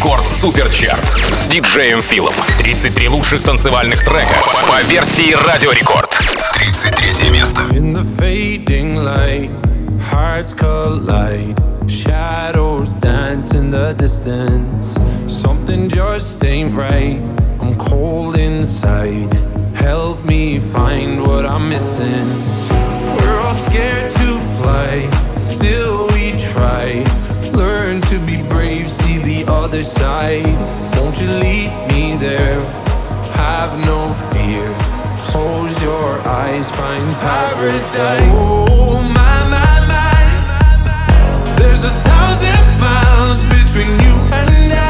Рекорд Суперчарт с диджеем Филом. 33 лучших танцевальных трека по версии Радио Рекорд. 33 место. Hearts collide. Shadows dance in the distance. Something just ain't right. I'm cold inside. Help me find what I'm missing. We're all scared to fly, still we try. Learn to be brave, see the other side. Won't you lead me there? Have no fear. Close your eyes, find paradise. Oh my my my. There's a thousand miles between you and I.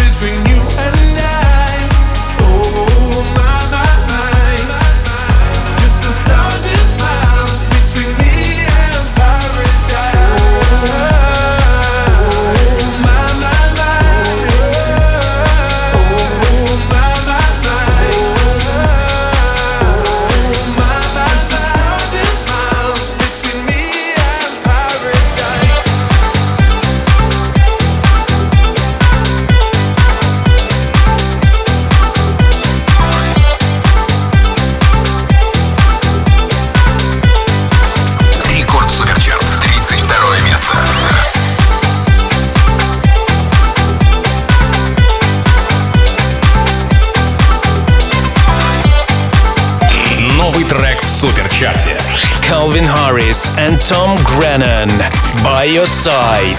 and Tom Grennan, By Your Side.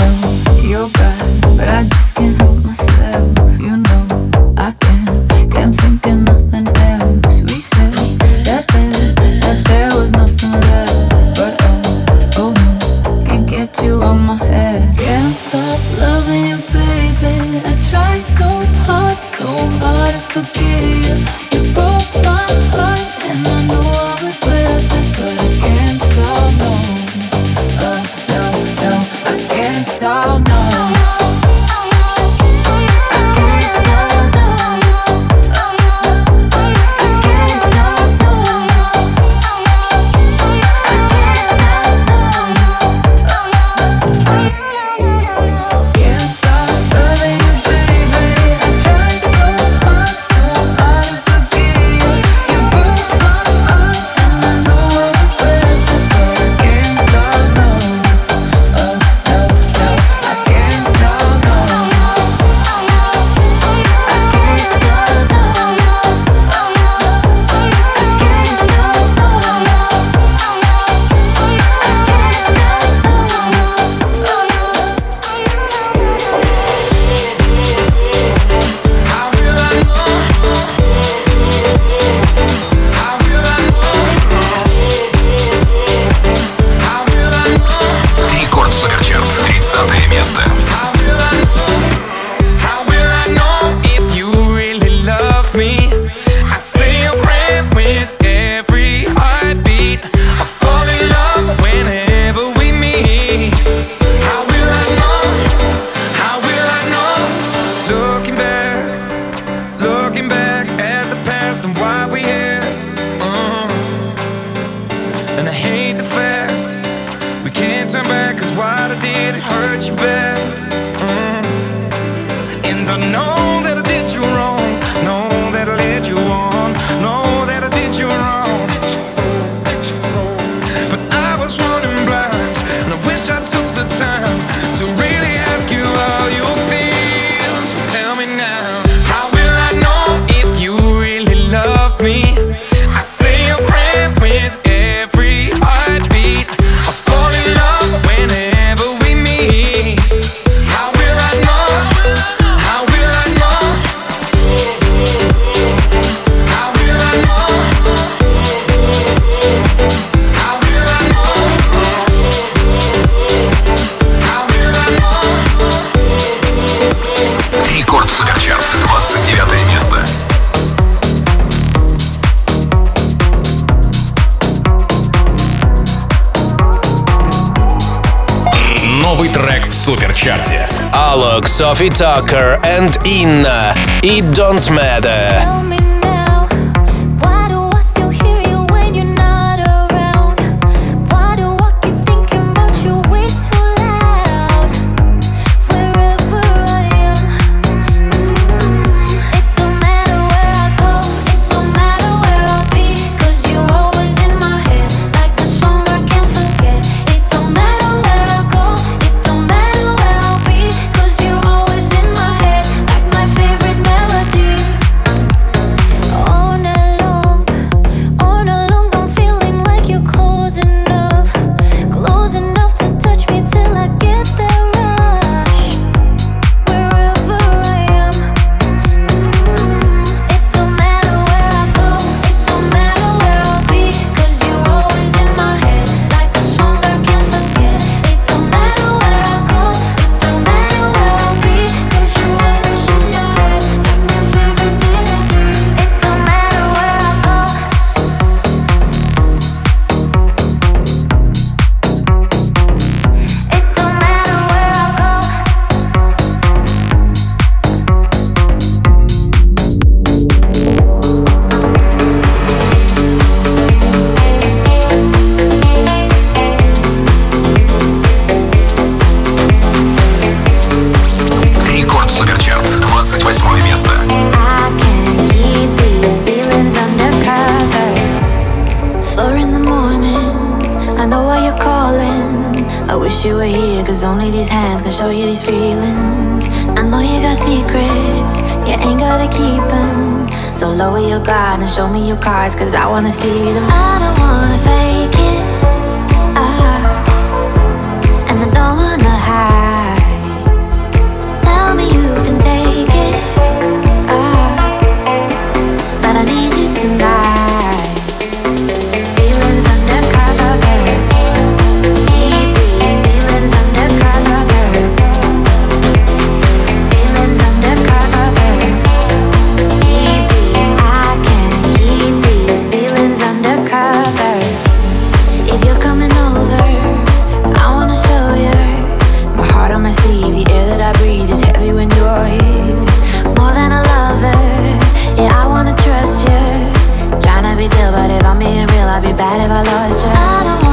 know you're bad, but I just can't did it hurt you bad? суперчарте. Alok, Sophie Tucker and Inna. It don't matter. But if I'm being real, I'd be bad if I lost you. I don't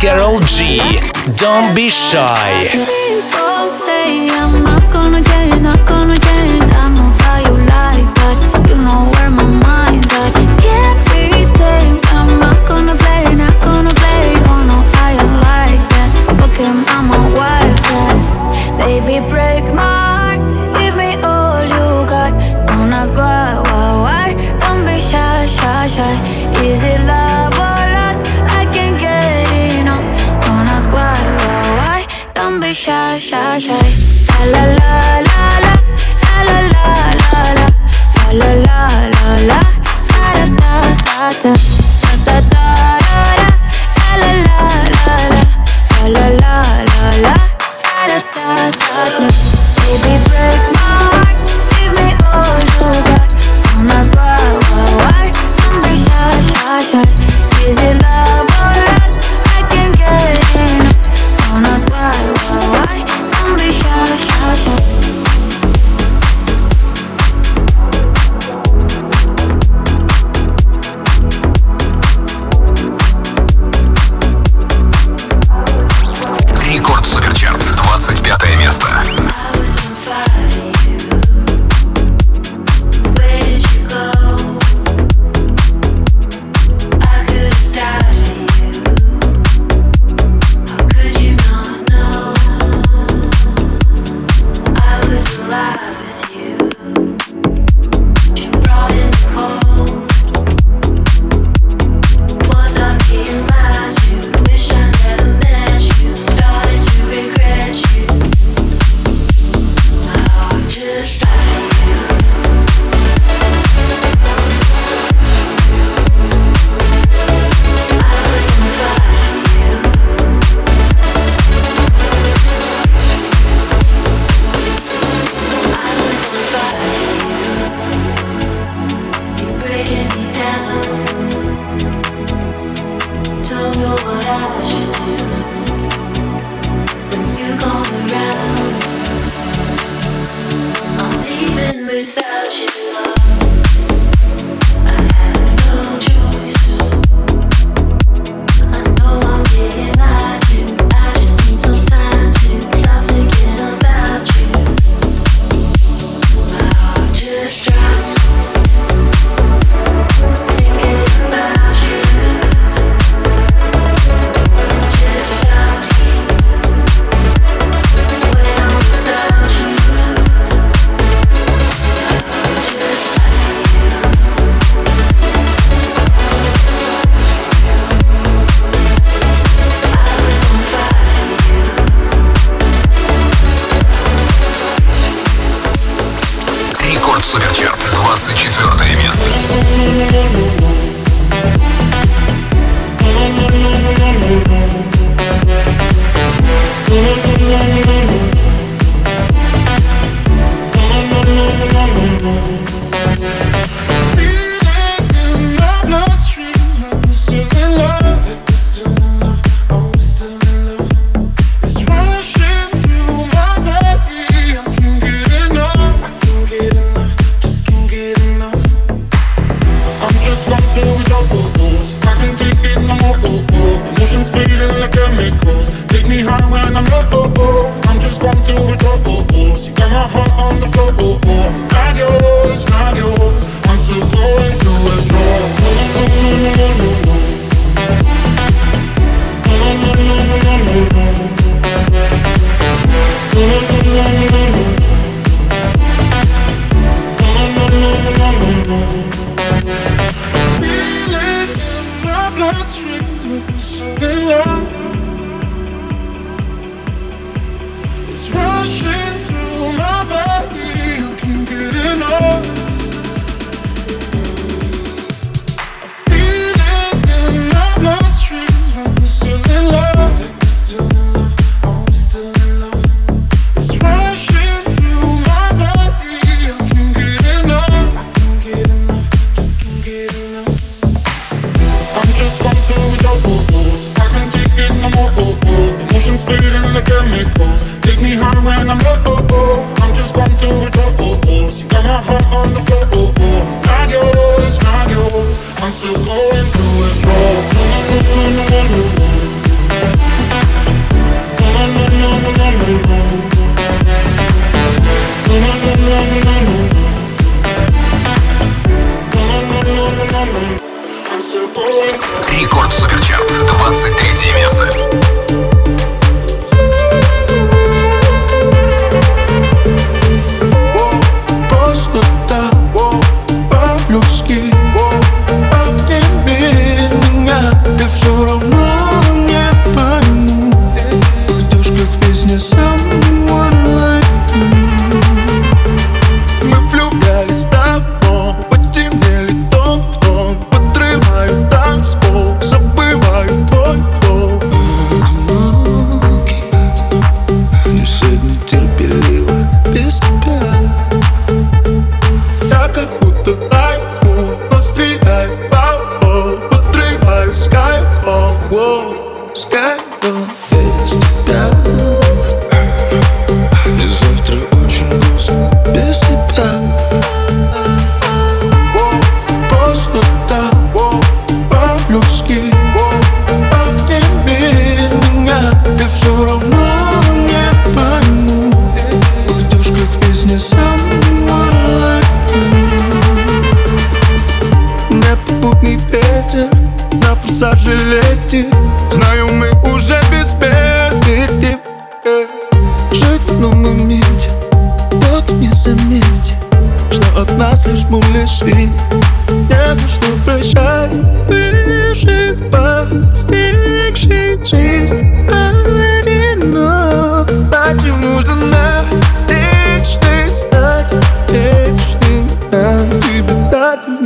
Karol G. Don't be shy.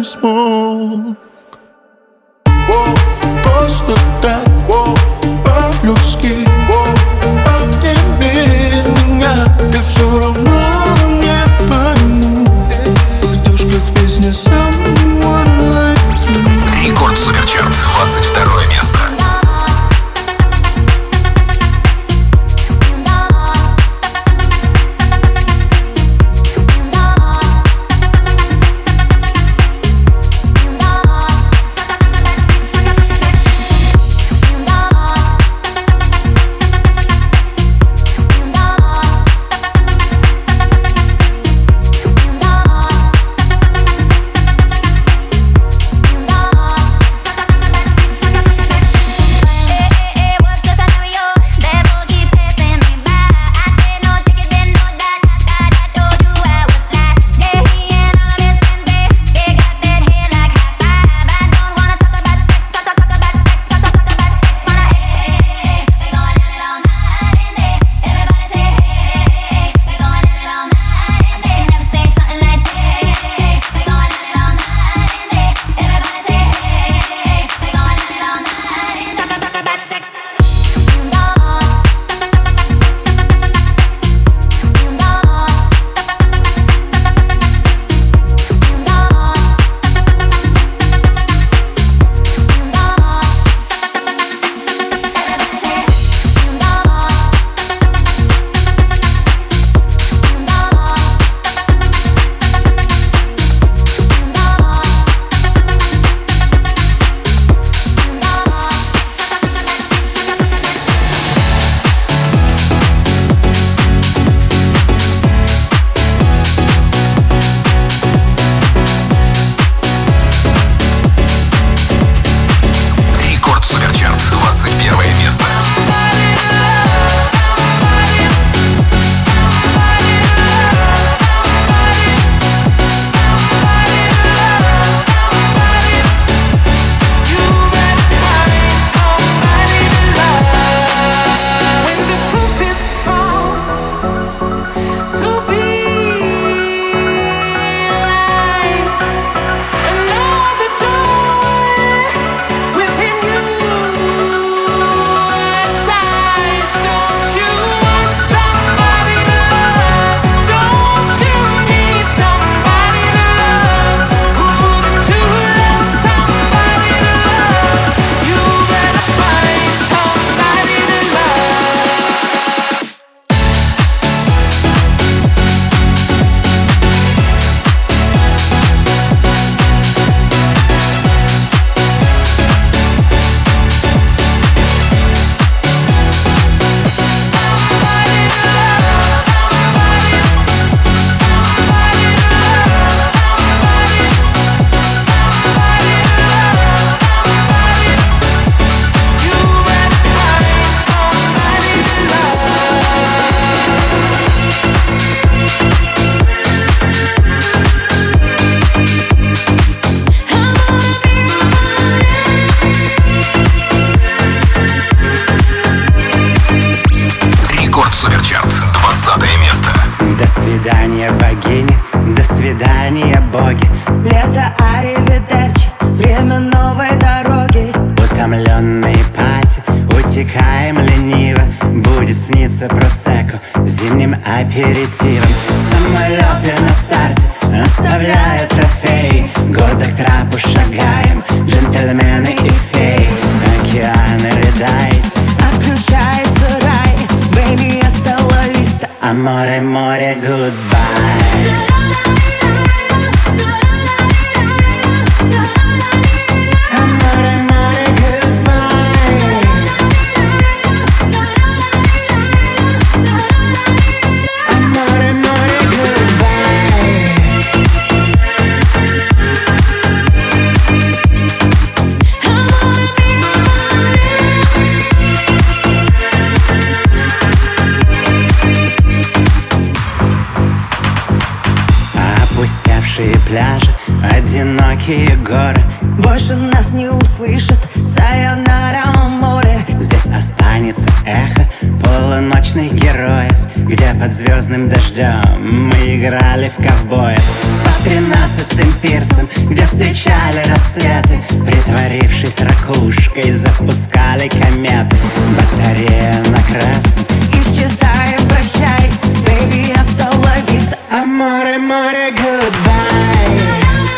Christmas. Суперчарт, 20 место. До свидания, богини, до свидания, боги. Лето аривидерчи, время новой дороги. Утомленные пати, утекаем лениво. Будет сниться просеку зимним аперитивом. Самолеты на старте, оставляя трофей. Гордо к трапу шагаем, джентльмены и феи. Океаны рыдают. Amore, amore, goodbye одинокие горы. Больше нас не услышат Сайонара море Здесь останется эхо полуночных героев Где под звездным дождем мы играли в ковбоев. По тринадцатым пирсам, где встречали рассветы Притворившись ракушкой, запускали кометы. Батарея на красном, исчезай, прощай. Baby, остановись. Аморе, море, goodbye.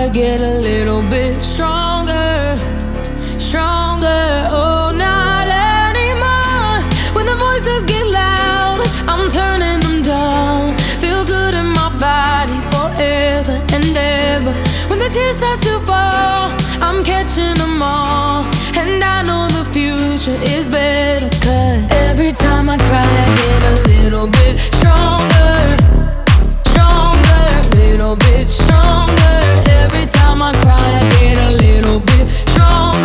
I get a little bit stronger, stronger. Oh, not anymore. When the voices get loud, I'm turning them down. Feel good in my body forever and ever. When the tears start to fall, I'm catching them all. And I know the future is better, cause every time I cry, I get a little bit stronger. time I cry, I get a little bit strong.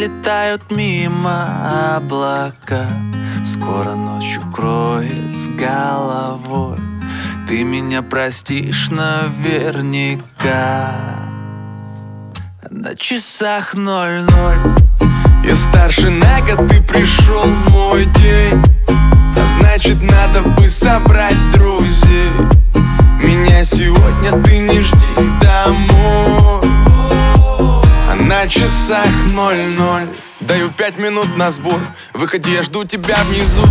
Пролетают мимо облака. Скоро ночь укроет с головой. Ты меня простишь наверняка. На часах ноль-ноль. Я старше на год, ты пришел мой день. А значит надо бы собрать друзей. Меня сегодня ты не жди домой на часах ноль-ноль. Даю пять минут на сбор. Выходи, я жду тебя внизу.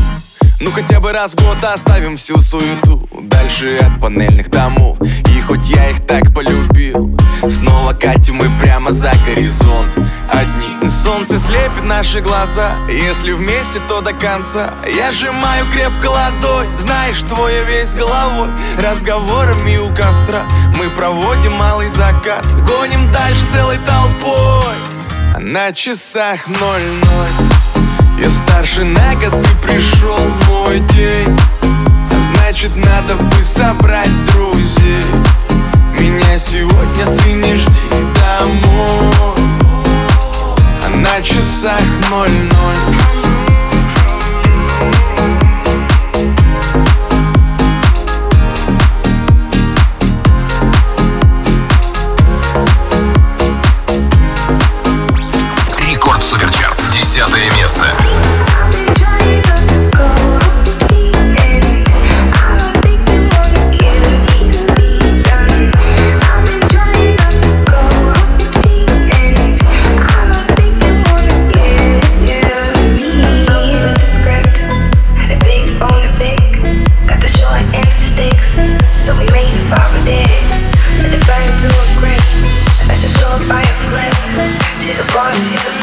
Ну хотя бы раз в год оставим всю суету. Дальше от панельных домов хоть я их так полюбил. Снова катим мы прямо за горизонт. Одни Солнце слепит наши глаза. Если вместе, то до конца. Я сжимаю крепко ладонь Знаешь, твоя весь головой. Разговорами у костра Мы проводим малый закат. Гоним дальше целой толпой. На часах ноль-ноль. Я старше на год, ты пришел мой день. Значит надо бы собрать друзей Меня сегодня ты не жди домой. А на часах ноль-ноль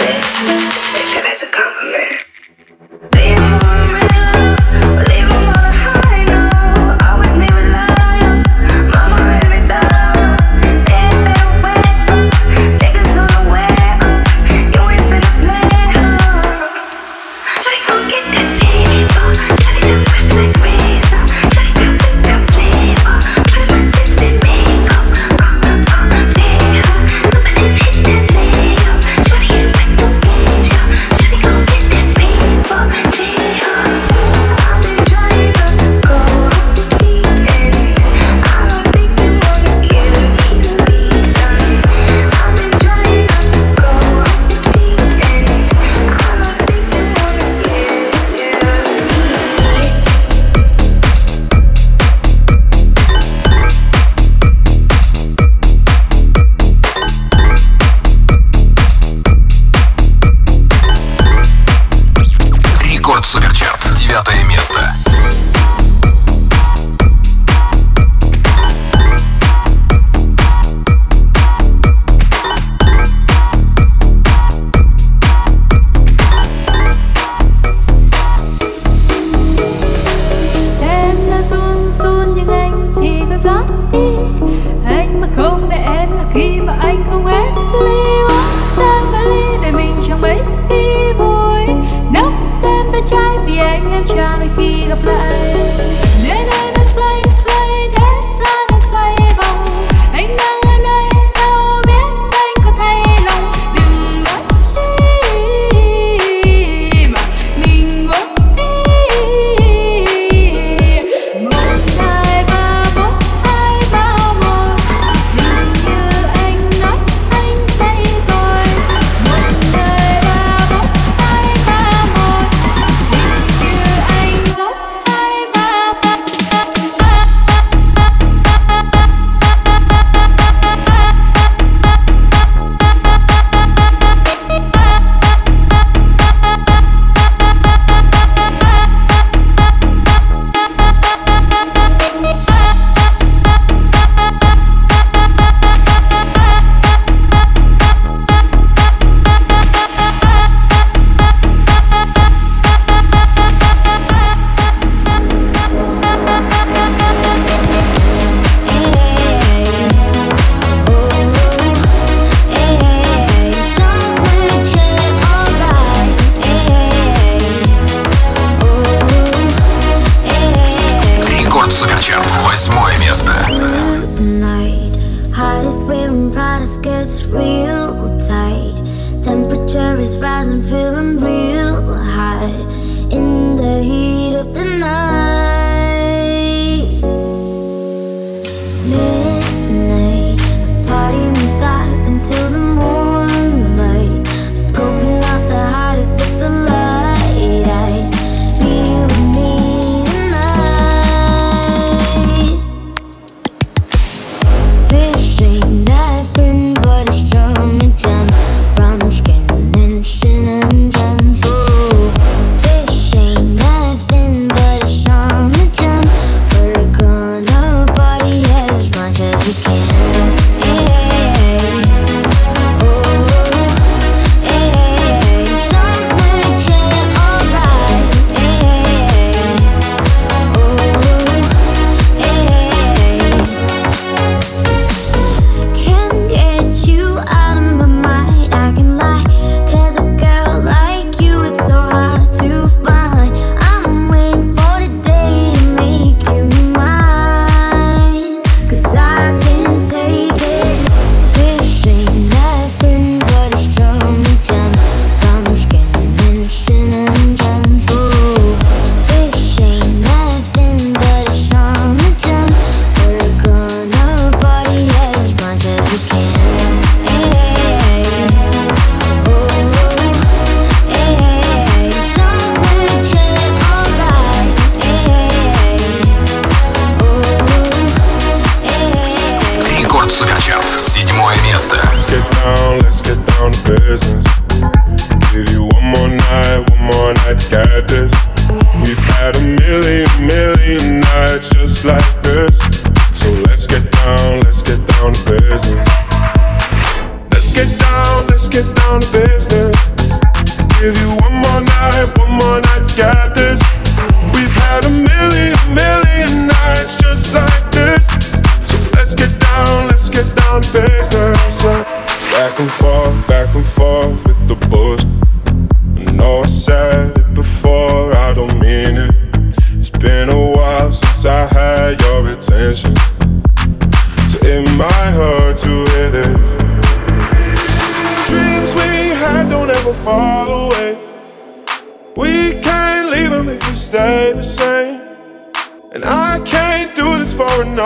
until the morning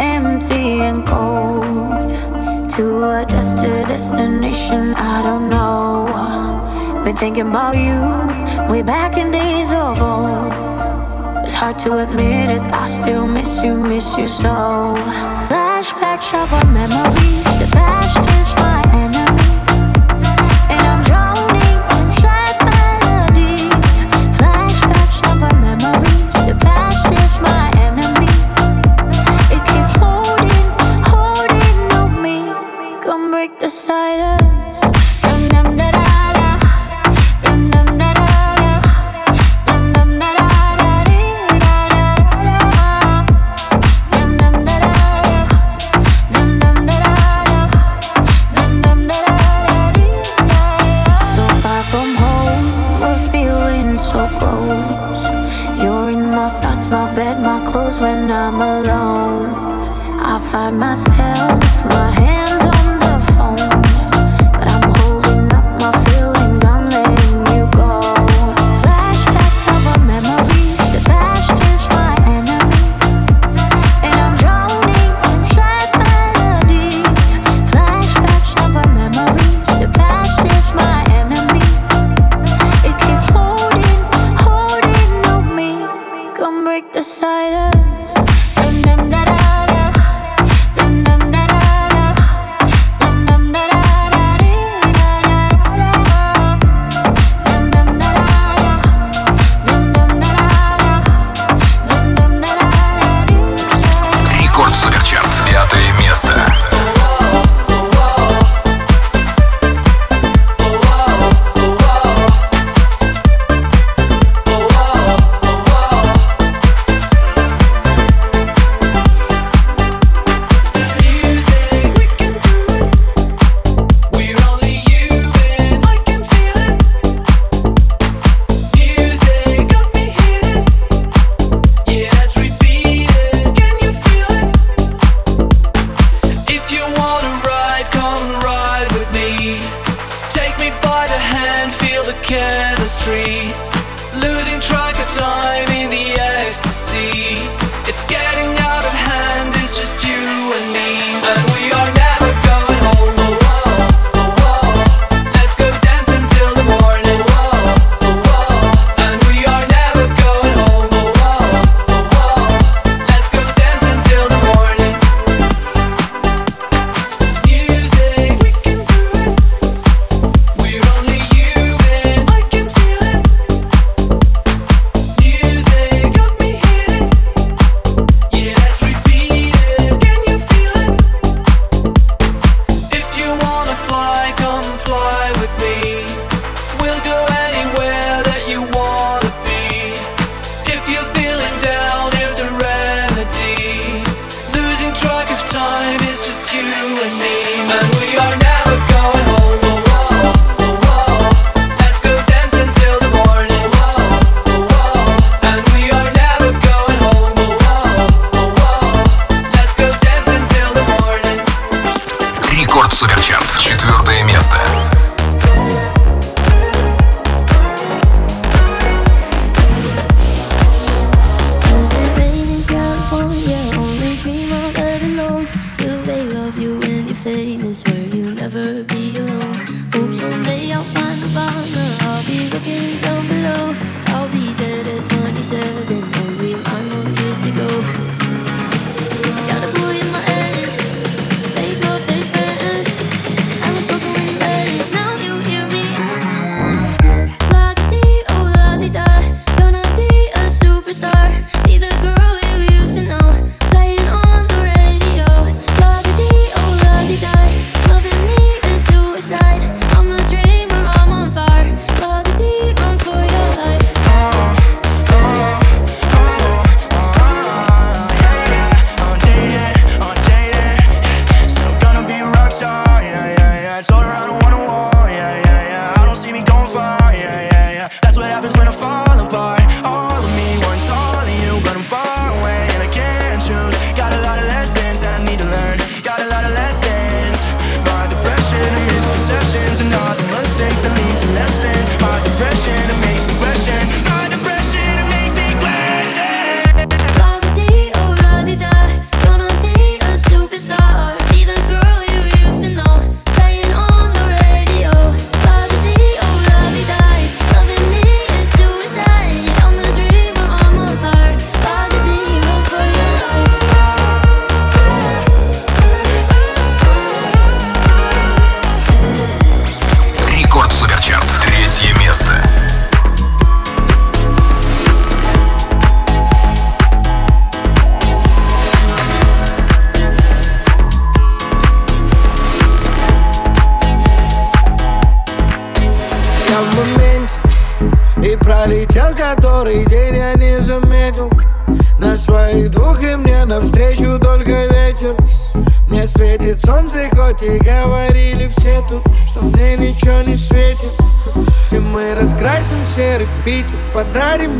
empty and cold. To a destined destination i don't know. What i'm Thinking about you hard to admit it. I still miss you, miss you so. Flashbacks of our memories. my bed, my clothes when I'm alone. I find myself, my hands.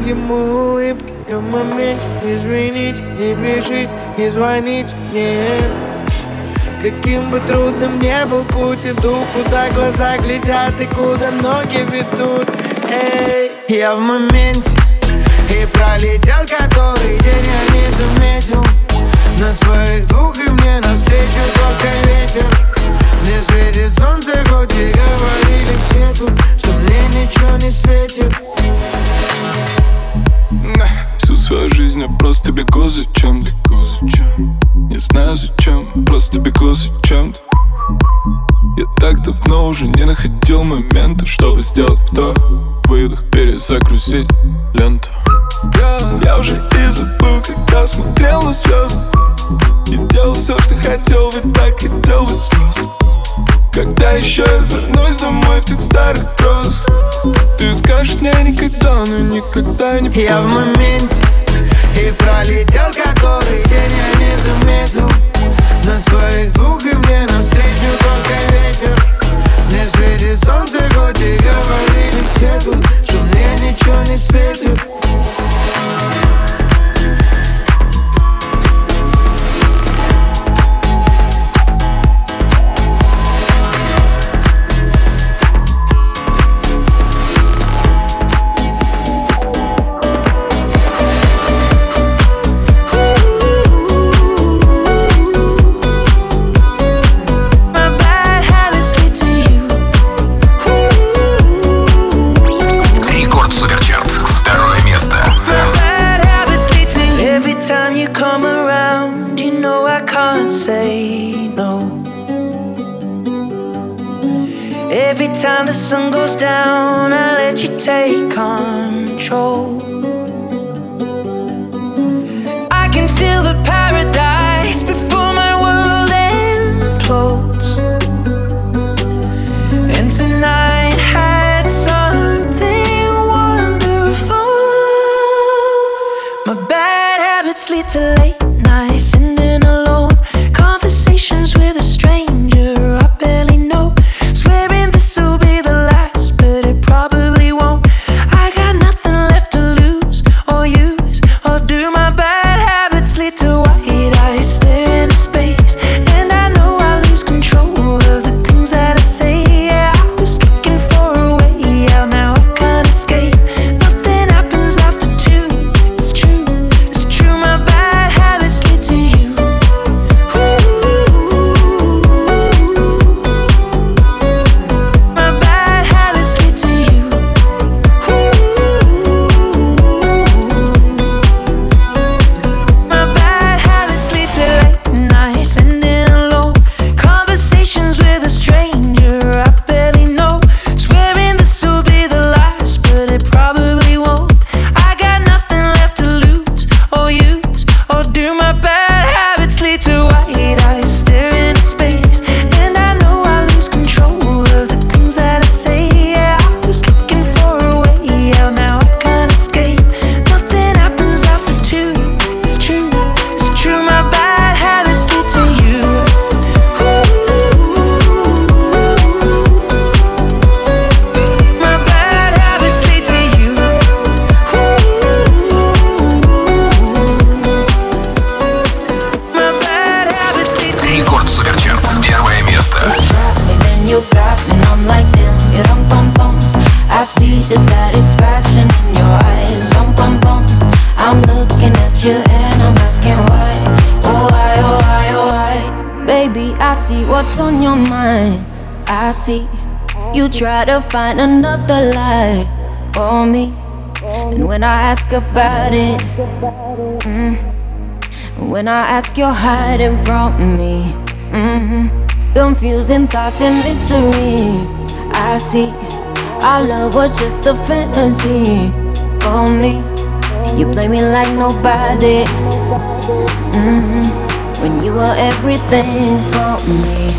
Ему улыбки Я в моменте, извините, не бежите, не звоните мне Каким бы трудным не был путь, иду, куда глаза глядят и куда ноги ведут. Эй, я в моменте и пролетел который день я не заметил. На своих двух и мне навстречу только ветер. Мне светит солнце, хоть и говорили все тут, что мне ничего не светит. Жизнь я просто бегу за чем-то. Не знаю зачем, просто бегу за чем-то. Я так давно уже не находил момента Чтобы сделать вдох, выдох, перезагрузить ленту. Я, уже и забыл, когда смотрел на звезды. И делал все, что хотел, ведь так хотел быть взрослым когда еще я вернусь домой в тех старых грезах Ты скажешь мне никогда, но никогда не Я в поздно моменте И пролетел который день я не заметил. На своих двух и мне навстречу только ветер. Мне светит солнце, хоть и говорили все тут Что мне ничего не светит find another lie for me. And when I ask about it, mm, when I ask, you're hiding from me. Mm-hmm. Confusing thoughts and mystery. I see our love was just a fantasy for me. You play me like nobody. Mm-hmm when you were everything for me.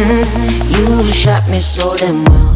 Mm-hmm. You shot me so damn well.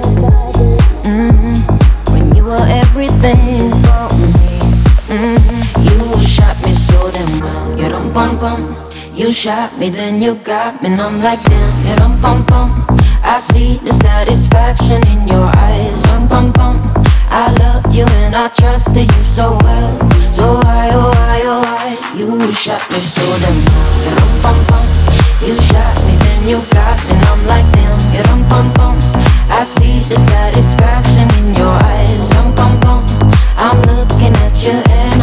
You shot me, then you got me, and I'm like damn. You don't bum bum. I see the satisfaction in your eyes. Bum bum bum. I loved you and I trusted you so well. So why, oh why, oh why? You shot me so damn. You rum bum bum. You shot me, then you got me, and I'm like damn. You rum bum bum. I see the satisfaction in your eyes. Rum bum bum. I'm looking at you and